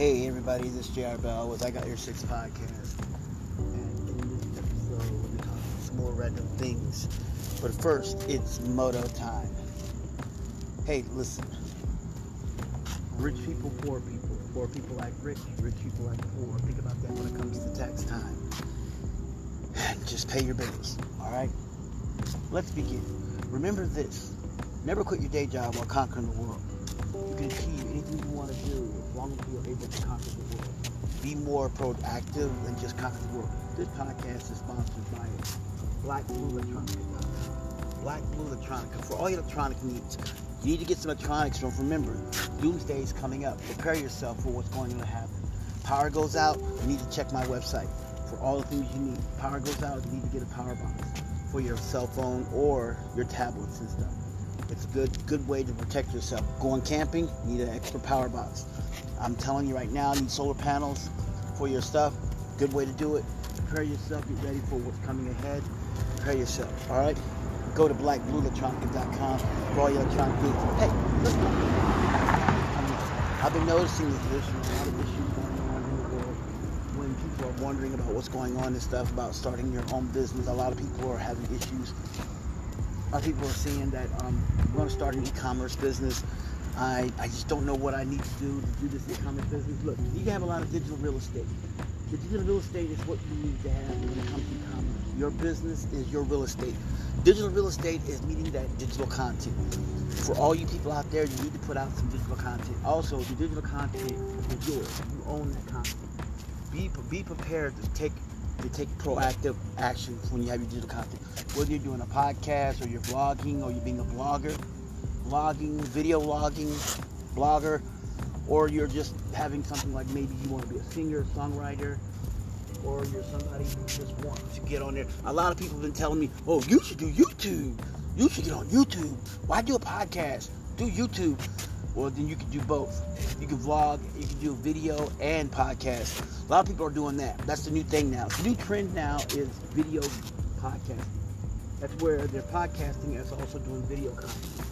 Hey everybody, this is JR Bell with I Got Your Six podcast. And in this episode, we're talking some more random things. But first, it's moto time. Hey, listen. Rich people, poor people. Poor people like rich, rich people like poor. Think about that when it comes to tax time. Just pay your bills, alright? Let's begin. Remember this. Never quit your day job while conquering the world. You can achieve long as you're able to conquer the world. Be more proactive than just conquer the world. This podcast is sponsored by Black Blue Electronica. Black Blue Electronica for all your electronic needs. You need to get some electronics from. Remember, Doomsday is coming up. Prepare yourself for what's going to happen. Power goes out. You need to check my website for all the things you need. Power goes out. You need to get a power box for your cell phone or your tablets and stuff. It's a good good way to protect yourself. Going camping, you need an extra power box. I'm telling you right now, need solar panels for your stuff. Good way to do it. Prepare yourself, get ready for what's coming ahead. Prepare yourself, all right? Go to blackblueelectronica.com for all your electronic needs. Hey, listen. I mean, I've been noticing that there's a lot of issues going on in the world when people are wondering about what's going on and stuff about starting your own business. A lot of people are having issues a lot of people are saying that um, going to start an e-commerce business. I, I just don't know what I need to do to do this e-commerce business. Look, you have a lot of digital real estate. Digital real estate is what you need to have when it comes to e-commerce. Your business is your real estate. Digital real estate is meeting that digital content. For all you people out there, you need to put out some digital content. Also, the digital content is yours. You own that content. Be, be prepared to take to take proactive actions when you have your digital content. Whether you're doing a podcast or you're vlogging or you're being a blogger, vlogging, video logging, blogger, or you're just having something like maybe you want to be a singer, songwriter, or you're somebody who just wants to get on there. A lot of people have been telling me, oh, you should do YouTube. You should get on YouTube. Why do a podcast? Do YouTube. Well, then you can do both. You can vlog, you can do video and podcast. A lot of people are doing that. That's the new thing now. The new trend now is video podcasting. That's where they're podcasting as also doing video content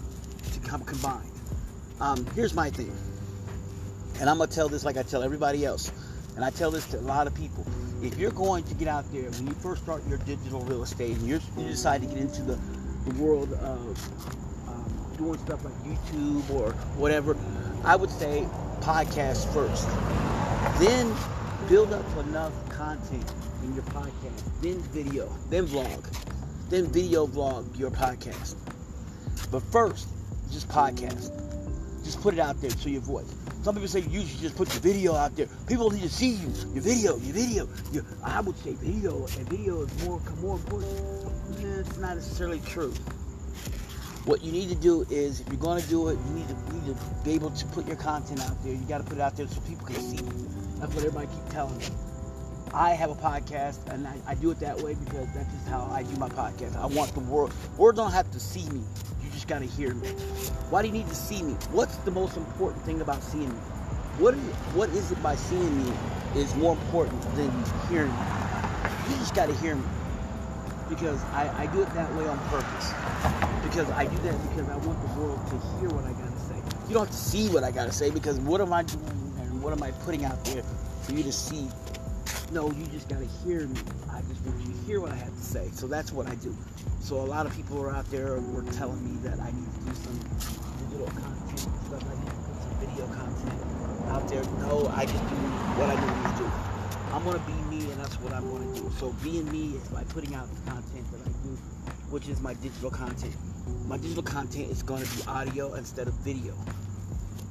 come combined. Um, here's my thing, and I'm gonna tell this like I tell everybody else, and I tell this to a lot of people. If you're going to get out there when you first start your digital real estate and you decide to get into the, the world of um, doing stuff like YouTube or whatever, I would say podcast first. Then build up enough content in your podcast, then video, then vlog, then video vlog your podcast. But first, just podcast. Just put it out there to your voice. Some people say you should just put your video out there. People need to see you, your video, your video. Your, I would say video, and video is more more important. It's not necessarily true. What you need to do is, if you're going to do it, you need to, you need to be able to put your content out there. You got to put it out there so people can see it. That's what everybody keep telling me. I have a podcast, and I, I, do it that way because that's just how I do my podcast. I want the world. World don't have to see me. Just got to hear me. Why do you need to see me? What's the most important thing about seeing me? What is, what is it by seeing me is more important than hearing me? You just got to hear me because I, I do it that way on purpose. Because I do that because I want the world to hear what I got to say. You don't have to see what I got to say because what am I doing and what am I putting out there for you to see? No, you just got to hear me. I just want you to hear what I have to say. So that's what I do. So a lot of people are out there were telling me that I need to do some digital content stuff. Need to put some video content out there. No, I just do what I normally do. I'm gonna be me, and that's what I'm gonna do. So being me is by putting out the content that I do, which is my digital content. My digital content is gonna be audio instead of video.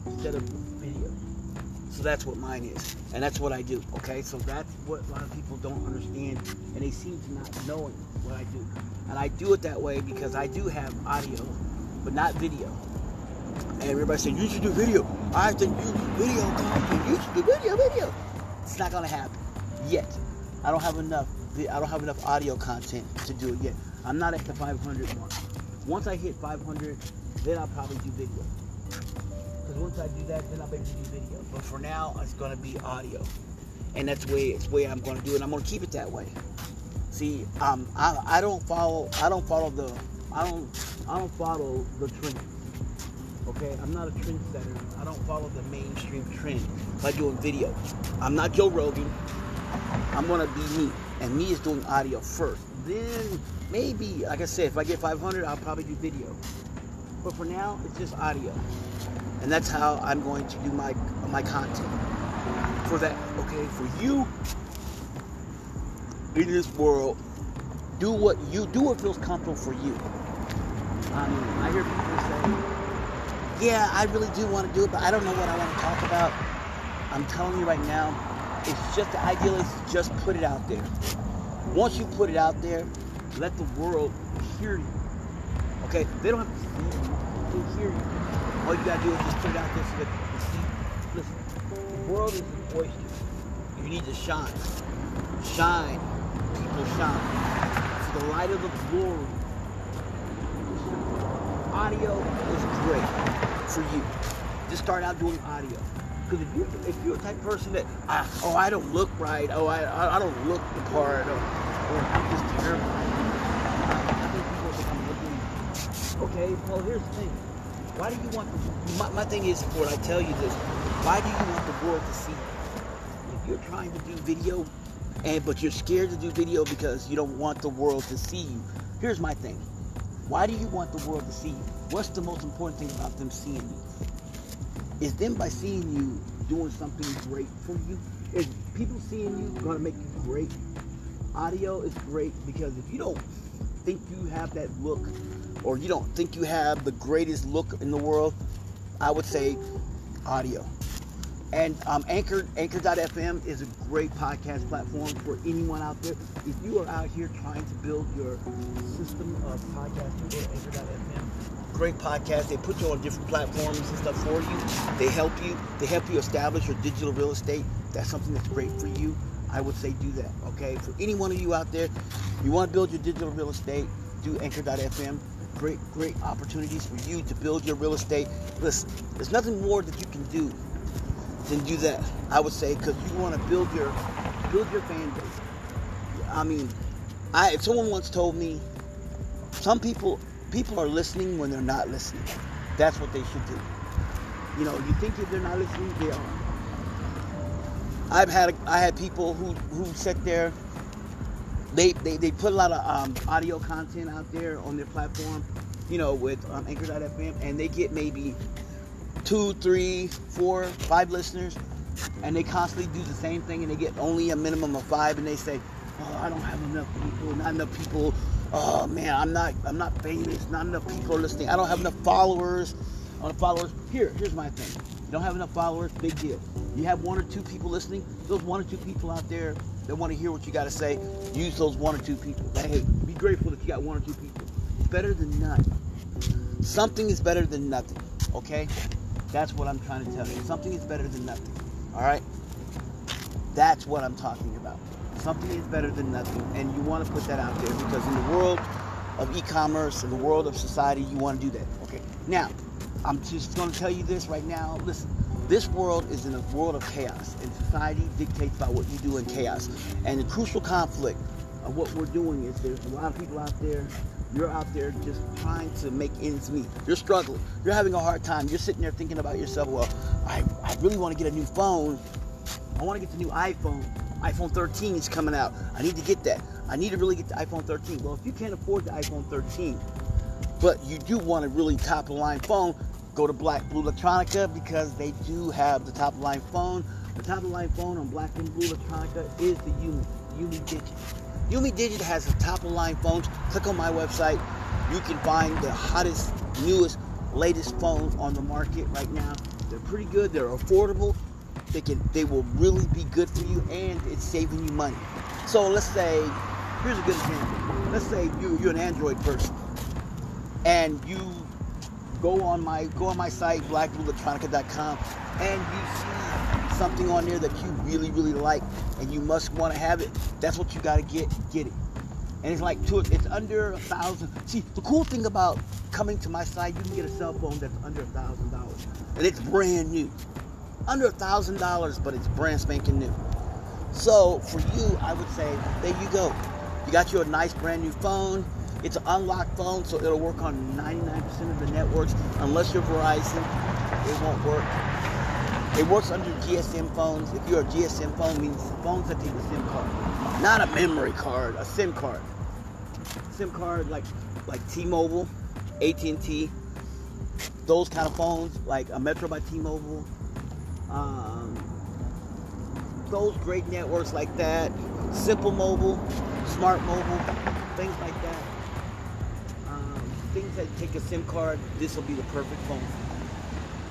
Instead of video. So that's what mine is, and that's what I do. Okay, so that's what a lot of people don't understand, and they seem to not knowing what I do. And I do it that way because I do have audio, but not video. And everybody saying you should do video. I have to do video content. You should do video, video. It's not gonna happen yet. I don't have enough. I don't have enough audio content to do it yet. I'm not at the 500 mark. Once I hit 500, then I'll probably do video. Because once I do that, then I'll be able to do video. But for now, it's gonna be audio, and that's the way it's the way I'm gonna do it. I'm gonna keep it that way. See, um, I, I don't follow. I don't follow the. I don't. I don't follow the trend. Okay, I'm not a trendsetter. I don't follow the mainstream trend by doing video. I'm not Joe Rogan. I'm gonna be me, and me is doing audio first. Then maybe, like I said, if I get 500, I'll probably do video. But for now, it's just audio, and that's how I'm going to do my my content. For that, okay, for you in this world, do what you do what feels comfortable for you. I mean, I hear people say yeah, I really do want to do it, but I don't know what I want to talk about. I'm telling you right now, it's just the ideal is just put it out there. Once you put it out there, let the world hear you. Okay? They don't have to see you, they hear you. All you gotta do is just put it out there so that you see. Listen, the world is an oyster. You need to shine. Shine. People shine. To the light of the glory. Audio is great for you. Just start out doing audio. Because if you if you're a type of person that ah, oh I don't look right, oh I I don't look the part, or, or I'm just. I looking. Okay, well here's the thing. Why do you want the, my, my thing is when I tell you this, why do you want the world to see you? If you're trying to do video and but you're scared to do video because you don't want the world to see you. Here's my thing. Why do you want the world to see you? What's the most important thing about them seeing you? Is them by seeing you doing something great for you? Is people seeing you to make you great? Audio is great because if you don't think you have that look or you don't think you have the greatest look in the world, I would say audio. And um, Anchor, Anchor.fm is a great podcast platform for anyone out there. If you are out here trying to build your system of podcasting, go to Anchor.fm. Great podcast. They put you on different platforms and stuff for you. They help you. They help you establish your digital real estate. That's something that's great for you. I would say do that. Okay. For any one of you out there, you want to build your digital real estate, do Anchor.fm great, great opportunities for you to build your real estate. Listen, there's nothing more that you can do then do that. I would say because you want to build your build your fan base. I mean, I if someone once told me, some people people are listening when they're not listening. That's what they should do. You know, you think if they're not listening, they are. I've had I had people who who sit there. They, they, they put a lot of um, audio content out there on their platform, you know, with um, Anchor.fm, and they get maybe two, three, four, five listeners, and they constantly do the same thing, and they get only a minimum of five, and they say, "Oh, I don't have enough people, not enough people. Oh man, I'm not, I'm not famous. Not enough people listening. I don't have enough followers. On followers. Here, here's my thing. You don't have enough followers, big deal. You have one or two people listening. Those one or two people out there that want to hear what you got to say, use those one or two people. Hey, be grateful that you got one or two people. It's better than none. Something is better than nothing. Okay. That's what I'm trying to tell you. Something is better than nothing. All right? That's what I'm talking about. Something is better than nothing. And you want to put that out there because in the world of e commerce, in the world of society, you want to do that. Okay? Now, I'm just going to tell you this right now. Listen, this world is in a world of chaos, and society dictates by what you do in chaos. And the crucial conflict of what we're doing is there's a lot of people out there you're out there just trying to make ends meet. You're struggling. You're having a hard time. You're sitting there thinking about yourself, well, I, I really want to get a new phone. I want to get the new iPhone. iPhone 13 is coming out. I need to get that. I need to really get the iPhone 13. Well, if you can't afford the iPhone 13, but you do want a really top of line phone, go to Black Blue Electronica because they do have the top of line phone. The top of line phone on Black and Blue Electronica is the Umi, UMIDIGI. UMIDIGI has the top of line phones. Click on my website. You can find the hottest, newest, latest phones on the market right now. They're pretty good. They're affordable. They can. They will really be good for you, and it's saving you money. So let's say, here's a good example. Let's say you you're an Android person, and you go on my go on my site blackblueelectronica.com, and you see something on there that you really, really like and you must want to have it, that's what you got to get. Get it. And it's like two, it's under a thousand. See, the cool thing about coming to my site, you can get a cell phone that's under a thousand dollars, and it's brand new, under a thousand dollars, but it's brand spanking new. So for you, I would say, there you go. You got you a nice brand new phone. It's an unlocked phone, so it'll work on 99% of the networks. Unless you're Verizon, it won't work. It works under GSM phones. If you're a GSM phone, means phones that take a SIM card, not a memory card, a SIM card. SIM card like like T-Mobile, AT&T, those kind of phones, like a Metro by T-Mobile. Um, those great networks like that, Simple Mobile, Smart Mobile, things like that. Um, things that take a SIM card, this will be the perfect phone.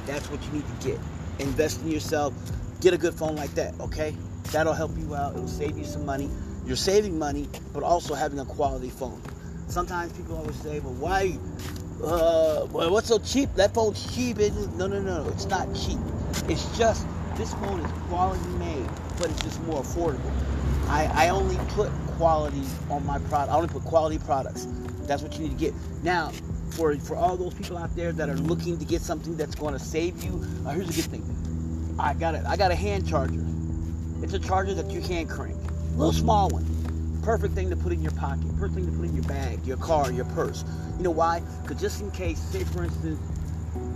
That's what you need to get. Invest in yourself. Get a good phone like that, okay? That'll help you out. It'll save you some money. You're saving money, but also having a quality phone. Sometimes people always say, well, why? Uh, well, what's so cheap? That phone's cheap. Isn't No, no, no. It's not cheap. It's just this phone is quality made, but it's just more affordable. I, I only put quality on my product. I only put quality products. That's what you need to get. Now, for for all those people out there that are looking to get something that's going to save you, uh, here's a good thing. I got a I got a hand charger. It's a charger that you can crank. Little small one. Perfect thing to put in your pocket. Perfect thing to put in your bag, your car, your purse. You know why? Because just in case, say for instance,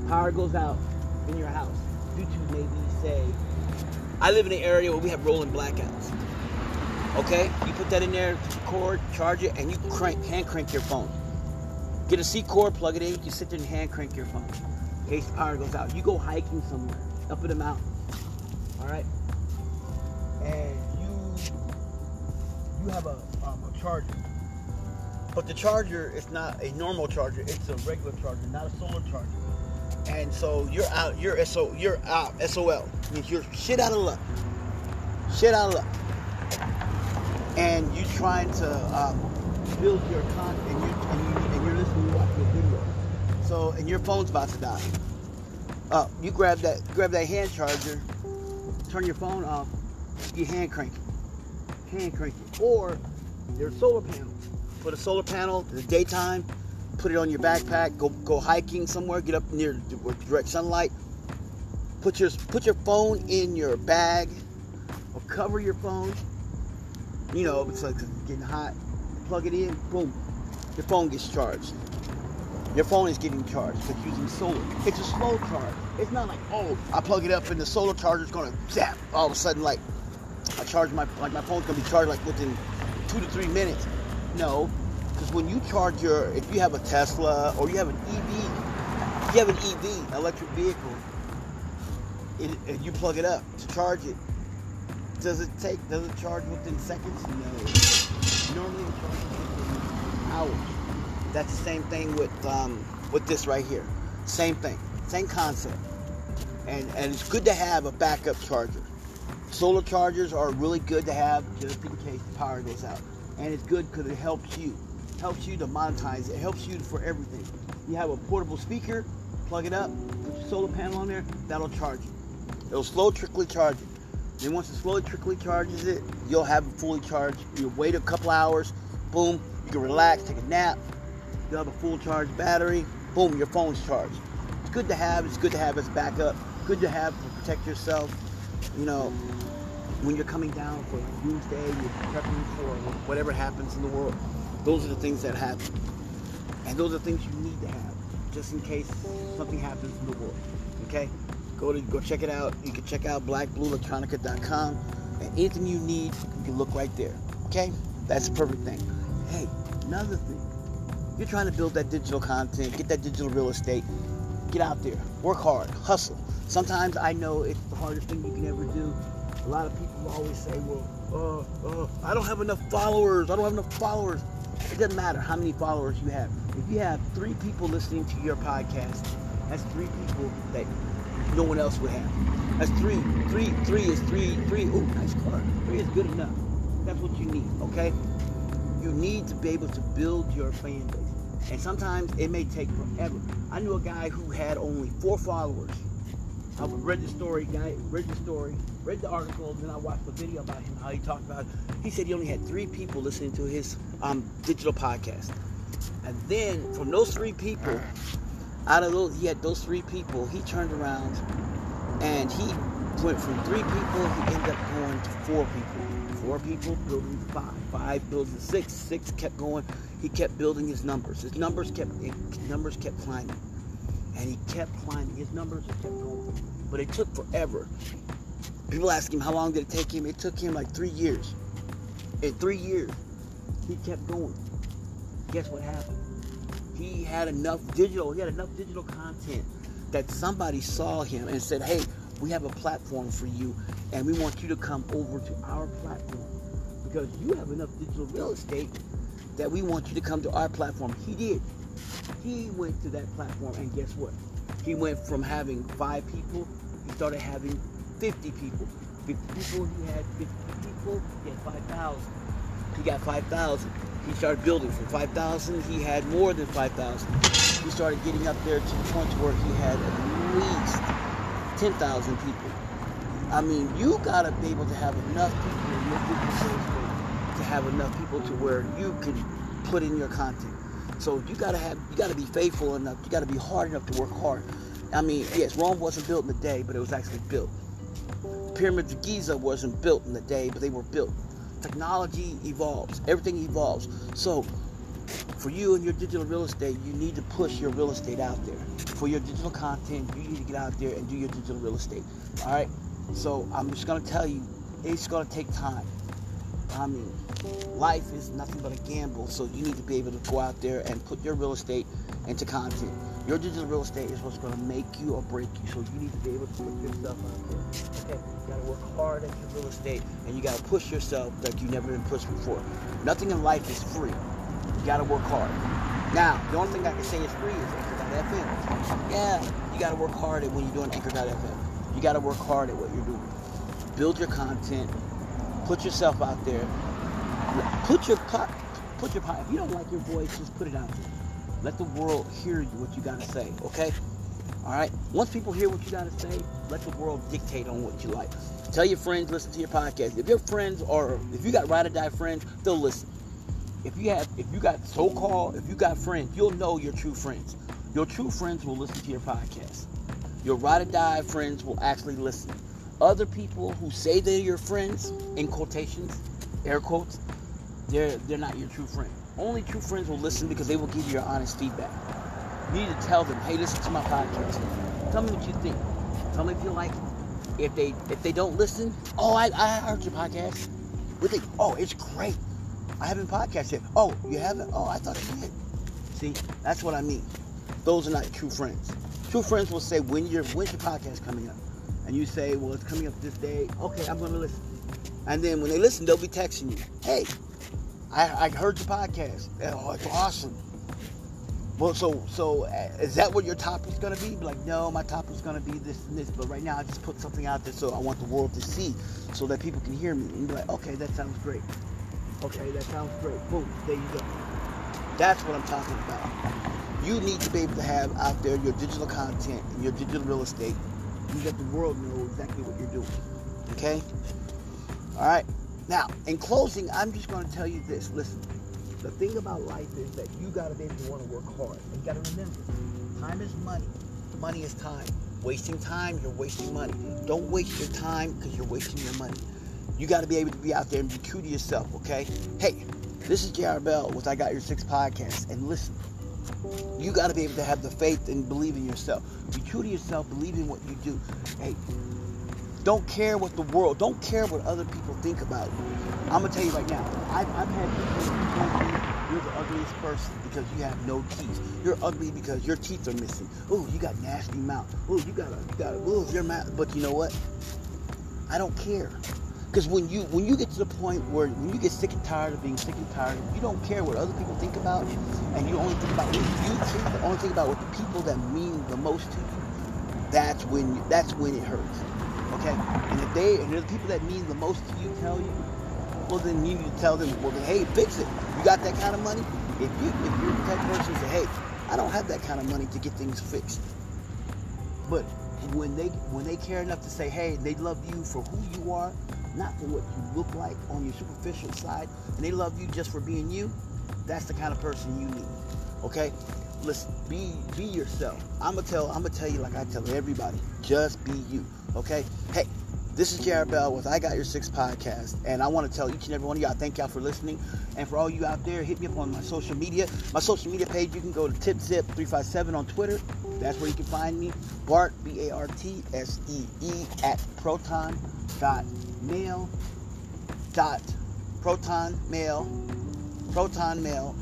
power goes out in your house due to maybe say, I live in an area where we have rolling blackouts. Okay, you put that in there, cord, charge it, and you crank, hand crank your phone. Get a C cord, plug it in. You sit there and hand crank your phone in case the power goes out. You go hiking somewhere up in the mountains. All right, and you you have a, um, a charger, but the charger is not a normal charger. It's a regular charger, not a solar charger. And so you're out. You're so you're out. SOL means you're shit out of luck. Shit out of luck. And you're trying to um, build your content, and you and you and you're listening to your video. So and your phone's about to die. Uh, you grab that grab that hand charger, turn your phone off, you hand crank it, hand crank it, or there's solar panels. Put a solar panel in the daytime, put it on your backpack, go go hiking somewhere, get up near direct sunlight. Put your put your phone in your bag or cover your phone. You know, it's like getting hot. Plug it in, boom. Your phone gets charged. Your phone is getting charged because using solar. It's a slow charge. It's not like, oh, I plug it up and the solar charger is gonna zap. All of a sudden, like I charge my like my phone's gonna be charged like within two to three minutes. No, because when you charge your, if you have a Tesla or you have an EV, you have an EV, electric vehicle, and you plug it up to charge it, does it take, does it charge within seconds? No. Normally it charges within hours. That's the same thing with um, with this right here. Same thing, same concept. And, and it's good to have a backup charger. Solar chargers are really good to have just in case the power goes out. And it's good because it helps you helps you to monetize it. helps you for everything. You have a portable speaker, plug it up, put your solar panel on there, that'll charge it. It'll slow trickly charge it. Then once it slowly trickly charges it, you'll have it fully charged. You wait a couple hours, boom, you can relax, take a nap. You'll have a full charged battery, boom, your phone's charged. It's good to have, it's good to have as backup, good to have to protect yourself. You know, when you're coming down for doomsday, you're prepping for whatever happens in the world. Those are the things that happen. And those are things you need to have, just in case something happens in the world. Okay? Go to go check it out. You can check out blackblueelectronica.com. And anything you need, you can look right there. Okay? That's the perfect thing. Hey, another thing. You're trying to build that digital content, get that digital real estate. Get out there, work hard, hustle. Sometimes I know it's the hardest thing you can ever do. A lot of people always say, well, uh, uh, I don't have enough followers. I don't have enough followers. It doesn't matter how many followers you have. If you have three people listening to your podcast, that's three people that no one else would have. That's three. Three. Three is three. Three. Ooh, nice car. Three is good enough. That's what you need. Okay. You need to be able to build your fan base, and sometimes it may take forever. I knew a guy who had only four followers. I read the story, guy read the story, read the article, then I watched the video about him, how he talked about. It. He said he only had three people listening to his um, digital podcast, and then from those three people, out of those, he had those three people. He turned around, and he went from three people. He ended up going to four people, four people building five, five building six, six kept going. He kept building his numbers. His numbers kept his numbers kept climbing, and he kept climbing. His numbers kept going, but it took forever. People ask him how long did it take him. It took him like three years. In three years, he kept going. Guess what happened? He had enough digital. He had enough digital content that somebody saw him and said, "Hey, we have a platform for you, and we want you to come over to our platform because you have enough digital real estate that we want you to come to our platform. He did. He went to that platform, and guess what? He went from having five people, he started having 50 people. 50 people, he had 50 people, he had 5,000. He got 5,000. He started building from 5,000, he had more than 5,000. He started getting up there to the point where he had at least 10,000 people. I mean, you gotta be able to have enough people in your business to have enough people to where you can put in your content. So you gotta have, you gotta be faithful enough. You gotta be hard enough to work hard. I mean, yes, Rome wasn't built in a day, but it was actually built. The pyramids of Giza wasn't built in a day, but they were built. Technology evolves. Everything evolves. So for you and your digital real estate, you need to push your real estate out there. For your digital content, you need to get out there and do your digital real estate. All right. So I'm just gonna tell you, it's gonna take time. I mean, life is nothing but a gamble, so you need to be able to go out there and put your real estate into content. Your digital real estate is what's going to make you or break you, so you need to be able to put yourself out there. Okay, you got to work hard at your real estate, and you got to push yourself like you've never been pushed before. Nothing in life is free. You got to work hard. Now, the only thing I can say is free is Anchor.fm. Yeah, you got to work hard at when you're doing Anchor.fm. You got to work hard at what you're doing. Build your content. Put yourself out there. Put your. Put your. If you don't like your voice, just put it out there. Let the world hear what you got to say. Okay. All right. Once people hear what you got to say, let the world dictate on what you like. Tell your friends, listen to your podcast. If your friends are, if you got ride or die friends, they'll listen if you have if you got so-called if you got friends you'll know your true friends your true friends will listen to your podcast your ride or die friends will actually listen other people who say they're your friends in quotations air quotes they're they're not your true friend only true friends will listen because they will give you your honest feedback you need to tell them hey listen to my podcast tell me what you think tell me if you like it if they if they don't listen oh i, I heard your podcast what they oh it's great I haven't podcasted. Oh, you haven't? Oh, I thought you did. See, that's what I mean. Those are not true friends. True friends will say, when your when's your podcast coming up? And you say, well, it's coming up this day. Okay, I'm to listen. And then when they listen, they'll be texting you, hey, I, I heard your podcast. Oh, it's awesome. Well, so so uh, is that what your topic's gonna be? Like, no, my topic's gonna be this and this. But right now, I just put something out there so I want the world to see, so that people can hear me and be like, okay, that sounds great. Okay, that sounds great. Boom, there you go. That's what I'm talking about. You need to be able to have out there your digital content and your digital real estate. You let the world know exactly what you're doing. Okay? All right. Now, in closing, I'm just going to tell you this. Listen, the thing about life is that you got to be able to want to work hard. And you got to remember, time is money. Money is time. Wasting time, you're wasting money. Don't waste your time because you're wasting your money. You got to be able to be out there and be true to yourself, okay? Hey, this is JR Bell with I Got Your Six podcast. And listen, you got to be able to have the faith and believe in yourself. Be true to yourself, believe in what you do. Hey, don't care what the world, don't care what other people think about you. I'm to tell you right now, I've, I've had people you're the ugliest person because you have no teeth. You're ugly because your teeth are missing. Oh, you got nasty mouth. Oh, you got a, you got a, oh, your mouth. But you know what? I don't care. Because when you when you get to the point where when you get sick and tired of being sick and tired, you don't care what other people think about you, and you only think about you think. The only think about what the people that mean the most to you. That's when you, that's when it hurts. Okay, and if they and if the people that mean the most to you tell you, well then you need to tell them, well hey, fix it. You got that kind of money? If you if you're of person say, hey, I don't have that kind of money to get things fixed, but when they when they care enough to say, hey, they love you for who you are not for what you look like on your superficial side, and they love you just for being you, that's the kind of person you need. Okay? Listen, be be yourself. I'ma tell I'ma tell you like I tell everybody, just be you. Okay? Hey, This is Jared Bell with I Got Your Six podcast, and I want to tell each and every one of y'all thank y'all for listening. And for all you out there, hit me up on my social media. My social media page, you can go to TipZip357 on Twitter. That's where you can find me. Bart, B A R T S E E, at proton dot mail dot proton mail proton mail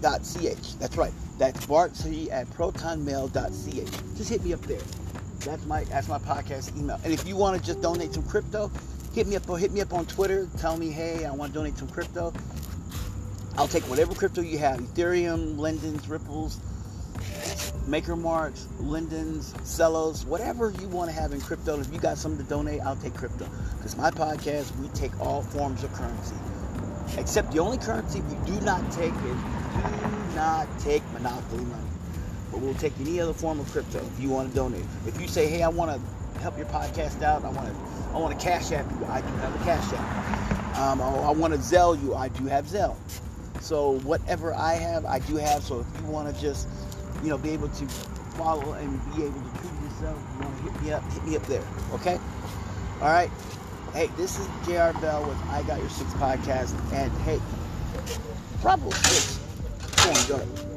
dot ch. That's right. That's Bart C at protonmail.ch. Just hit me up there. That's my that's my podcast email. And if you want to just donate some crypto, hit me up or hit me up on Twitter. Tell me, hey, I want to donate some crypto. I'll take whatever crypto you have: Ethereum, Lindens, Ripples, Maker Marks, Lindens, Celos, whatever you want to have in crypto. If you got something to donate, I'll take crypto. Because my podcast, we take all forms of currency. Except the only currency we do not take is not take monopoly money but we'll take any other form of crypto if you want to donate. If you say, hey, I want to help your podcast out, I want to, I want to cash app you, I do have a cash app. Um, I, I want to Zelle you, I do have Zelle. So whatever I have, I do have. So if you want to just, you know, be able to follow and be able to treat yourself, you want to hit me up, hit me up there. Okay. All right. Hey, this is Jr. Bell with I Got Your Six podcast, and hey, probably six. Go on, go.